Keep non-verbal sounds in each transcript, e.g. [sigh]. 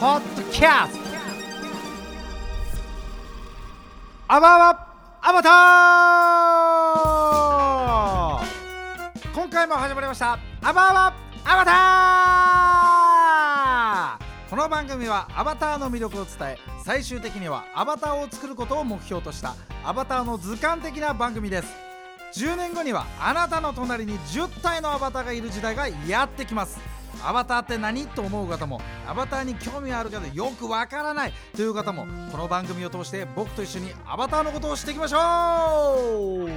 ポッドキャスト。アバワアバター！今回も始まりました。アバワアバター！この番組はアバターの魅力を伝え最終的にはアバターを作ることを目標としたアバターの図鑑的な番組です。10年後にはあなたの隣に10体のアバターがいる時代がやってきます。アバターって何と思う方もアバターに興味あるけどよくわからないという方もこの番組を通して僕と一緒にアバターのことを知っていきましょう。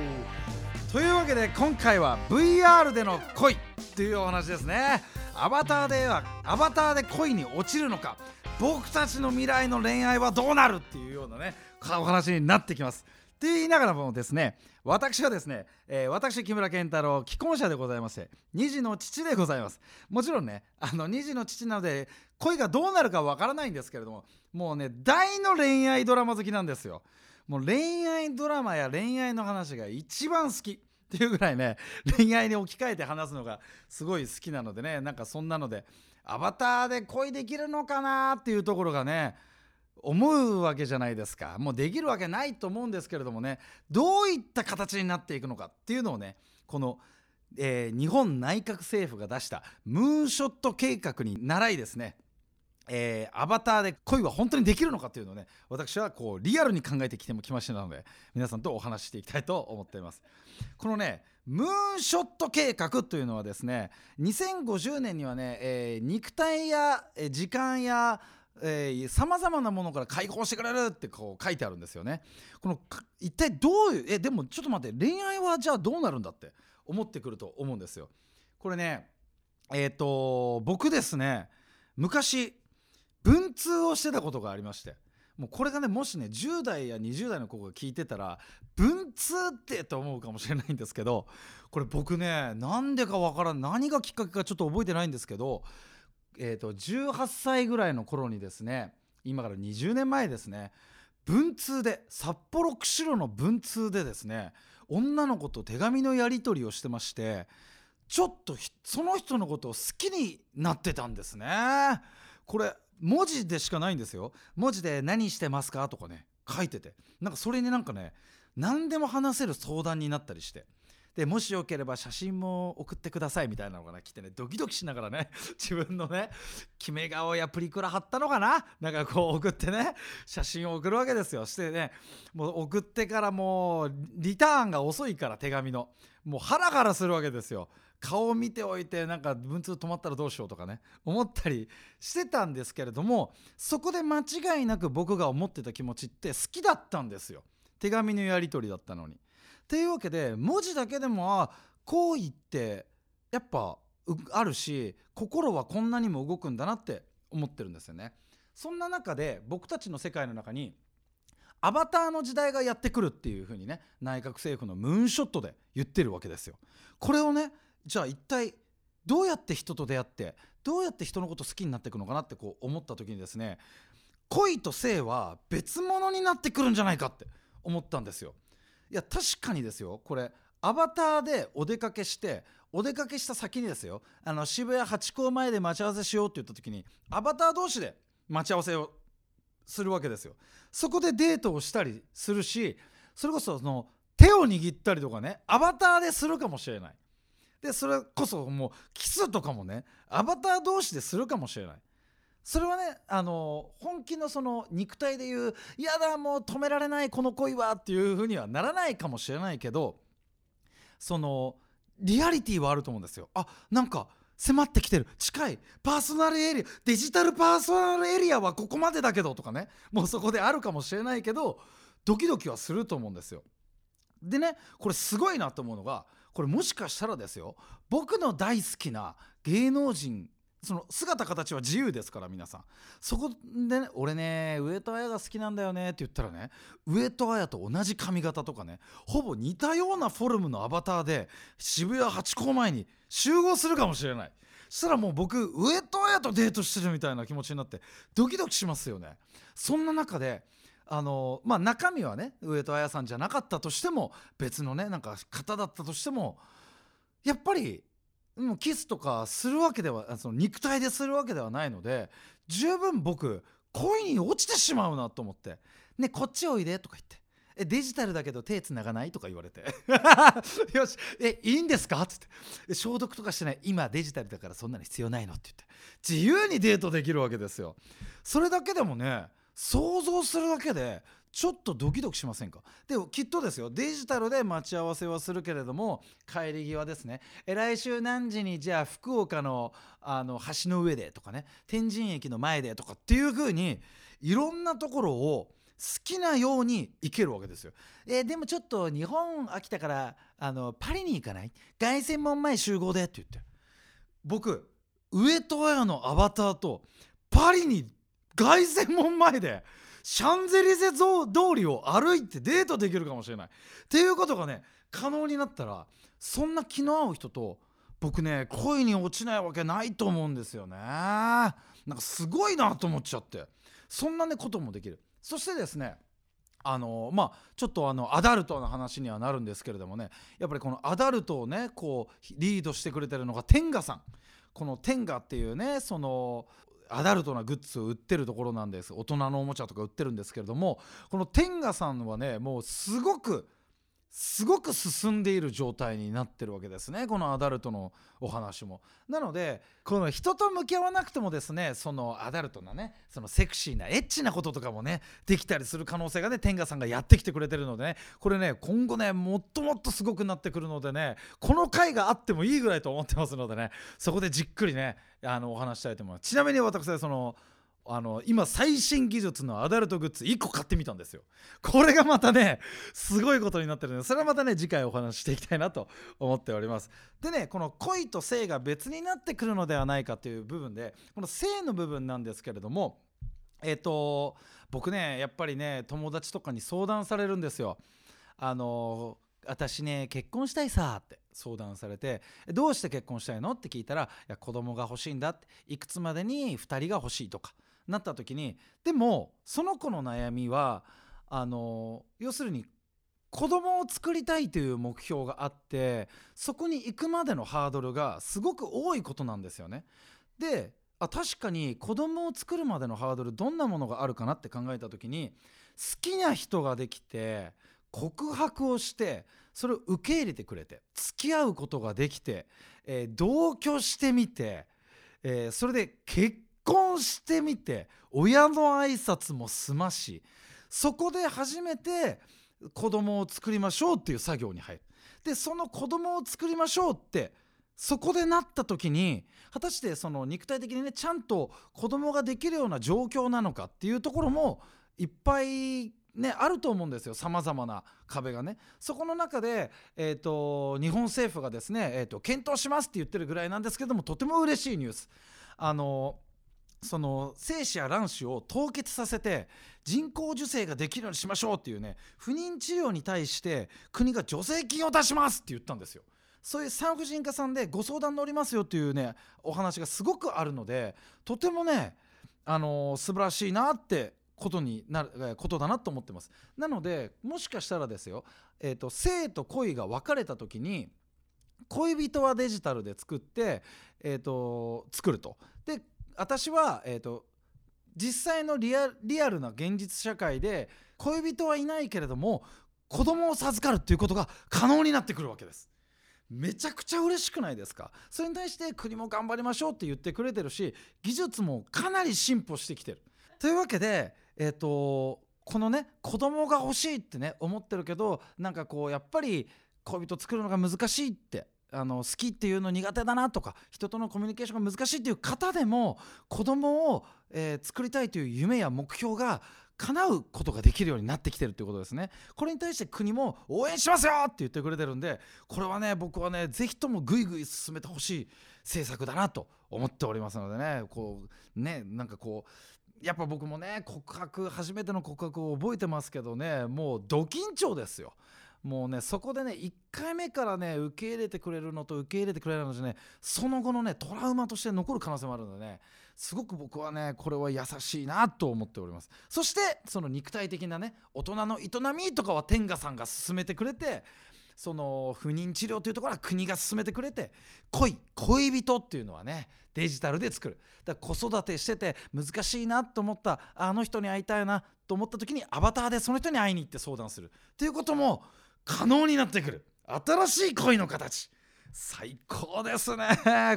というわけで今回は VR での恋というお話ですね。アバターではアバターで恋に落ちるのか僕たちの未来の恋愛はどうなるっていうようなねお話になってきます。って言いながらもですね私はですね、えー、私木村健太郎既婚者でございまして2児の父でございます。もちろんねあの2児の父なので恋がどうなるかわからないんですけれどももうね大の恋愛ドラマ好きなんですよ。もう恋愛ドラマや恋愛の話が一番好き。っていうぐらいね恋愛に置き換えて話すのがすごい好きなのでねなんかそんなのでアバターで恋できるのかなっていうところがね思うわけじゃないですか。もうできるわけないと思うんですけれどもねどういった形になっていくのかっていうのをねこの、えー、日本内閣政府が出したムーンショット計画に習いですね。えー、アバターで恋は本当にできるのかっていうのをね私はこうリアルに考えてきてもきましたので皆さんとお話ししていきたいと思っています。このねムーンショット計画というのはですね2050年にはね、えー、肉体や時間やさまざまなものから解放してくれるってこう書いてあるんですよね。この一体どういうえでもちょっと待って恋愛はじゃあどうなるんだって思ってくると思うんですよ。これねえっ、ー、と僕ですね昔文通をしてたことがありましてもうこれがねもしね10代や20代の子が聞いてたら文通ってと思うかもしれないんですけどこれ僕ねなんでかわからん何がきっかけかちょっと覚えてないんですけどえーと、18歳ぐらいの頃にですね今から20年前ですね文通で札幌釧路の文通でですね女の子と手紙のやり取りをしてましてちょっとその人のことを好きになってたんですね。これ文字でしかないんですよ。文字で「何してますか?」とかね書いてて。なんかそれになんかね何でも話せる相談になったりして。でもしよければ写真も送ってくださいみたいなのがね来てねドキドキしながらね [laughs] 自分のね決め顔やプリクラ貼ったのかな？なんかこう送ってね写真を送るわけですよ。してねもう送ってからもうリターンが遅いから手紙の。もうハラハラするわけですよ。顔を見ておいてなんか文通止まったらどうしようとかね思ったりしてたんですけれどもそこで間違いなく僕が思ってた気持ちって好きだったんですよ。手紙のやり取りだったのに。っていうわけで文字だけでもあ好意ってやっぱあるし心はこんなにも動くんだなって思ってるんですよね。そんな中で僕たちの世界の中にアバターの時代がやってくるっていう風にね内閣政府のムーンショットで言ってるわけですよ。これをねじゃあ一体どうやって人と出会ってどうやって人のこと好きになっていくのかなってこう思った時にですね恋と性は別物になってくるんじゃないかって思ったんですよ。いや確かにですよ。これアバターでお出かけしてお出かけした先にですよ。あの渋谷ハチ公前で待ち合わせしようって言った時にアバター同士で待ち合わせをするわけですよ。そこでデートをしたりするしそれこそその手を握ったりとかねアバターでするかもしれない。でそれこそもうキスとかもねアバター同士でするかもしれない。それはねあの本気のその肉体で言う「いやだもう止められないこの恋は」っていう風にはならないかもしれないけどそのリアリティはあると思うんですよ。あなんか迫ってきてる近いパーソナルエリアデジタルパーソナルエリアはここまでだけどとかねもうそこであるかもしれないけどドキドキはすると思うんですよ。でねこれすごいなと思うのがこれもしかしたらですよ僕の大好きな芸能人その姿形は自由ですから皆さん。そこでね俺ね上戸彩が好きなんだよねって言ったらね上戸彩と同じ髪型とかねほぼ似たようなフォルムのアバターで渋谷ハチ公前に集合するかもしれない。そしたらもう僕上戸彩とデートしてるみたいな気持ちになってドキドキしますよね。そんな中であのまあ中身はね上戸彩さんじゃなかったとしても別のねなんか方だったとしてもやっぱりもうキスとかするわけではその肉体でするわけではないので十分僕恋に落ちてしまうなと思って「ねこっちおいで」とか言って。えデジタルだけど手つながないとか言われて。[laughs] よし。えいいんですか？っつって。消毒とかしてない。今デジタルだからそんなの必要ないのって言って。自由にデートできるわけですよ。それだけでもね想像するだけでちょっとドキドキしませんか？できっとですよ。デジタルで待ち合わせはするけれども帰り際ですね。え来週何時にじゃあ福岡のあの橋の上でとかね天神駅の前でとかっていう風にいろんなところを好きなように行けるわけですよ。えー、でもちょっと日本飽きたからあのパリに行かない？凱旋門前集合でって言って。僕上戸彩のアバターとパリに凱旋門前でシャンゼリゼ通りを歩いてデートできるかもしれない。っていうことがね可能になったらそんな気の合う人と僕ね恋に落ちないわけないと思うんですよね。なんかすごいなと思っちゃってそんなねこともできる。そしてですねあのまあちょっとあのアダルトの話にはなるんですけれどもねやっぱりこのアダルトをねこうリードしてくれてるのが天ガさんこの天ガっていうねそのアダルトなグッズを売ってるところなんです。大人のおもちゃとか売ってるんですけれどもこの天ガさんはねもうすごくすごく進んでいる状態になってるわけですねこのアダルトのお話も。なのでこの人と向き合わなくてもですねそのアダルトなねそのセクシーなエッチなこととかもねできたりする可能性がね天下さんがやってきてくれてるのでねこれね今後ねもっともっとすごくなってくるのでねこの回があってもいいぐらいと思ってますのでねそこでじっくりねあのお話したいと思います。ちなみに私はそのあの今最新技術のアダルトグッズ1個買ってみたんですよ。これがまたねすごいことになってるのでそれはまたね次回お話ししていきたいなと思っております。でねこの恋と性が別になってくるのではないかという部分でこの性の部分なんですけれどもえっ、と僕ねやっぱりね友達とかに相談されるんですよ。あの私ね結婚したいさって相談されてどうして結婚したいの？って聞いたらいや子供が欲しいんだっていくつまでに2人が欲しいとか。なった時にでもその子の悩みはあの要するに子供を作りたいという目標があってそこに行くまでのハードルがすごく多いことなんですよね。であ確かに子供を作るまでのハードルどんなものがあるかなって考えた時に好きな人ができて告白をしてそれを受け入れてくれて付き合うことができて、えー、同居してみて、えー、それで結婚してみて親の挨拶も済ましそこで初めて子供を作りましょうっていう作業に入る。でその子供を作りましょうってそこでなった時に果たしてその肉体的にねちゃんと子供ができるような状況なのかっていうところもいっぱいね、あると思うんですよ。さまざまな壁がね。そこの中で、えーと、日本政府がですね、えーと、検討しますって言ってるぐらいなんですけどもとても嬉しいニュース。あのその精子や卵子を凍結させて人工授精ができるようにしましょうっていうね不妊治療に対して国が助成金を出しますって言ったんですよ。そういう産婦人科さんでご相談乗りますよっていうねお話がすごくあるのでとてもねあのー、素晴らしいなってことになることだなと思ってますなのでもしかしたらですよ、えーと、性と恋が分かれた時に恋人はデジタルで作って、えーと、作るとで私は、えーと、実際のリアリアルな現実社会で恋人はいないけれども子供を授かるっていうことが可能になってくるわけです。めちゃくちゃ嬉しくないですか？それに対して国も頑張りましょうって言ってくれてるし技術もかなり進歩してきてる。というわけでえっ、ー、とこのね子供が欲しいってね思ってるけどなんかこうやっぱり恋人作るのが難しいってあの好きっていうの苦手だなとか人とのコミュニケーションが難しいっていう方でも子供を、えー、作りたいという夢や目標が叶うことができるようになってきてるっていうことですね。これに対して国も応援しますよって言ってくれてるんでこれはね僕はね是非ともぐいぐい進めてほしい政策だなと思っておりますのでねこうねなんかこうやっぱ僕もね告白初めての告白を覚えてますけどねもうド緊張ですよ。もうねそこでね1回目からね受け入れてくれるのと受け入れてくれるのとねその後のねトラウマとして残る可能性もあるのでねすごく僕はねこれは優しいなと思っております。そしてその肉体的なね大人の営みとかは天下さんが進めてくれてその不妊治療というところは国が進めてくれて恋恋人っていうのはねデジタルで作る。だから子育てしてて難しいなと思ったあの人に会いたいなと思った時にアバターでその人に会いに行って相談する。っていうことも可能になってくる。新しい恋の形。最高ですね。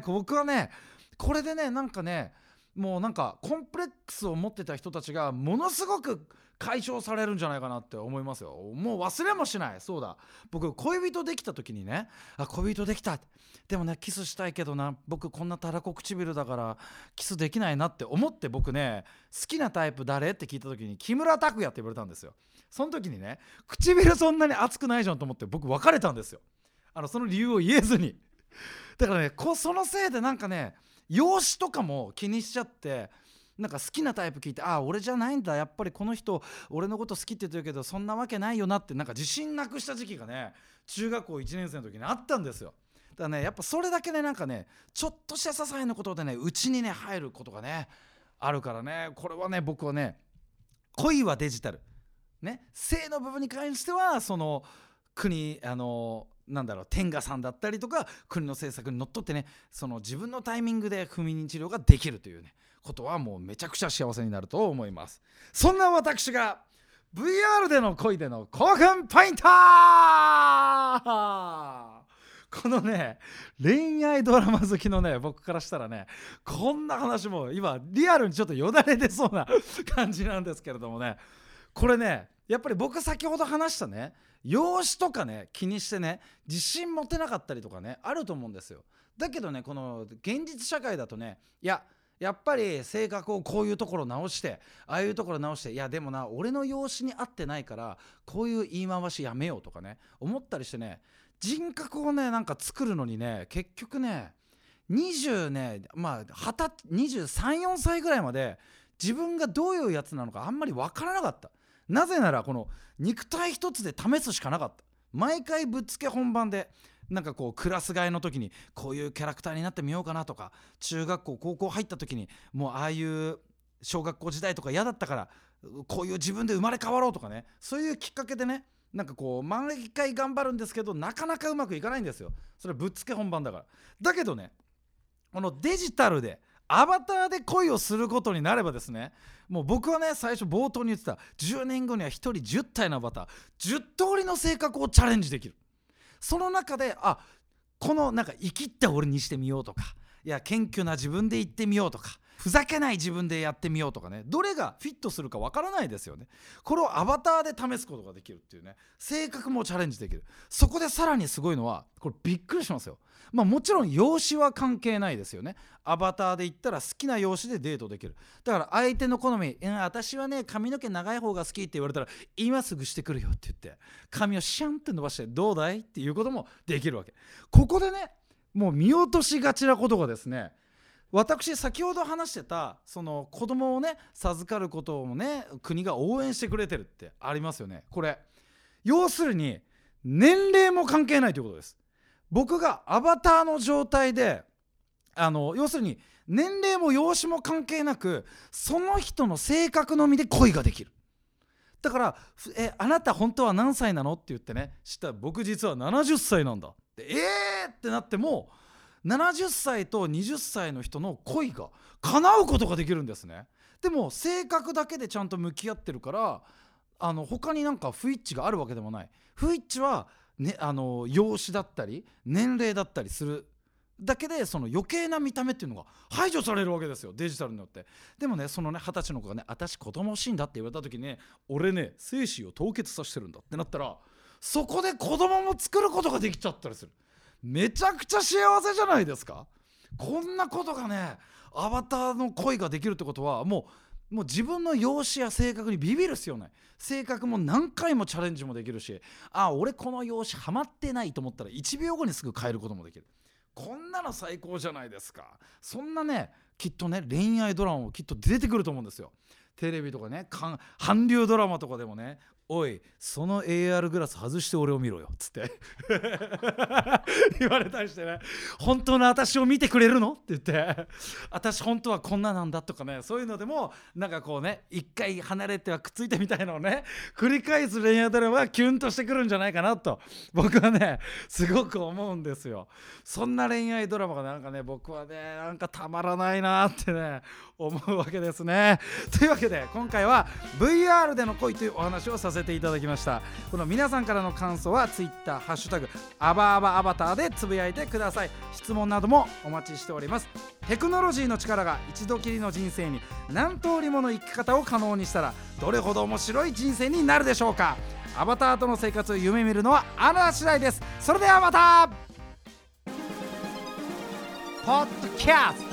僕はねこれでねなんかねもうなんかコンプレックスを持ってた人たちがものすごく解消されるんじゃないかなって思いますよ。もう忘れもしない。そうだ。僕恋人できた時にね。あ恋人できた。でもねキスしたいけどな。僕こんなたらこ唇だからキスできないなって思って僕ね好きなタイプ誰？って聞いた時に木村拓哉って言われたんですよ。その時にね唇そんなに熱くないじゃんと思って僕別れたんですよ。あのその理由を言えずに。だからねこそのせいでなんかね容姿とかも気にしちゃってなんか好きなタイプ聞いてああ俺じゃないんだ。やっぱりこの人俺のこと好きって言ってるけどそんなわけないよなってなんか自信なくした時期がね中学校1年生の時にあったんですよ。だからねやっぱそれだけねなんかねちょっとした些細なことでねうちにね入ることがねあるからねこれはね僕はね恋はデジタル。ね性の部分に関してはその国あのなんだろう天下さんだったりとか国の政策にのっとってねその自分のタイミングで不妊治療ができるというねことはもうめちゃくちゃ幸せになると思います。そんな私が VR での恋での興奮ポイントこのね恋愛ドラマ好きのね僕からしたらねこんな話も今リアルにちょっとよだれ出そうな感じなんですけれどもね。これねやっぱり僕先ほど話したね容姿とかね気にしてね自信持てなかったりとかねあると思うんですよ。だけどねこの現実社会だとねいややっぱり性格をこういうところ直してああいうところ直していやでもな俺の容姿に合ってないからこういう言い回しやめようとかね思ったりしてね人格をねなんか作るのにね結局ね20ねまあ234歳ぐらいまで自分がどういうやつなのかあんまり分からなかった。なぜならこの肉体一つで試すしかなかった。毎回ぶっつけ本番でなんかこうクラス替えの時にこういうキャラクターになってみようかなとか中学校高校入った時にもうああいう小学校時代とか嫌だったからこういう自分で生まれ変わろうとかねそういうきっかけでねなんかこう毎回頑張るんですけどなかなかうまくいかないんですよ。それぶっつけ本番だから。だけどねこのデジタルでアバターで恋をすることになればですねもう僕はね最初冒頭に言ってた10年後には1人10体のアバター10通りの性格をチャレンジできる。その中であこのなんか生きった俺にしてみようとかいや謙虚な自分で言ってみようとかふざけない自分でやってみようとかね。どれがフィットするかわからないですよね。これをアバターで試すことができるっていうね。性格もチャレンジできる。そこでさらにすごいのはこれびっくりしますよ。まあもちろん容姿は関係ないですよね。アバターで言ったら好きな容姿でデートできる。だから相手の好み「私はね髪の毛長い方が好き」って言われたら「今すぐしてくるよ」って言って髪をシャンって伸ばして「どうだい?」っていうこともできるわけ。ここでねもう見落としがちなことがですね私先ほど話してたその子供をね授かることをね国が応援してくれてるってありますよね。これ要するに年齢も関係ないということです。僕がアバターの状態であの要するに年齢も容姿も関係なくその人の性格のみで恋ができる。だから「えあなた本当は何歳なの?」って言ってね知ったら僕実は70歳なんだ。でえーってなっても70歳と20歳の人の恋が叶うことができるんですね。でも性格だけでちゃんと向き合ってるからあの他になんか不一致があるわけでもない。不一致は、ね、あの容姿だったり年齢だったりするだけでその余計な見た目っていうのが排除されるわけですよ。デジタルによって。でもねそのね二十歳の子がね「私子供欲しいんだ」って言われた時にね「俺ね精子を凍結させてるんだ」ってなったらそこで子供も作ることができちゃったりする。めちゃくちゃ幸せじゃないですか。こんなことがねアバターの恋ができるってことはもうもう自分の容姿や性格にビビる必要ない。性格も何回もチャレンジもできるしあ俺この容姿ハマってないと思ったら1秒後にすぐ変えることもできる。こんなの最高じゃないですか。そんなねきっとね恋愛ドラマもきっと出てくると思うんですよ。テレビとかね韓流ドラマとかでもねおいその AR グラス外して俺を見ろよっつって。[laughs] 言われたりしてね。本当の私を見てくれるの？って言って。私本当はこんななんだとかね。そういうのでもなんかこうね一回離れてはくっついてみたいのをね繰り返す恋愛ドラマはキュンとしてくるんじゃないかなと。僕はねすごく思うんですよ。そんな恋愛ドラマがなんかね僕はねなんかたまらないなってね思うわけですね。というわけで今回は VR での恋というお話をさせせていただきました。この皆さんからの感想は Twitter「ハッシュタグアバアバアバター」でつぶやいてください。質問などもお待ちしております。テクノロジーの力が一度きりの人生に何通りもの生き方を可能にしたらどれほど面白い人生になるでしょうか。アバターとの生活を夢見るのはあなた次第です。それではまた。ポッドキャスト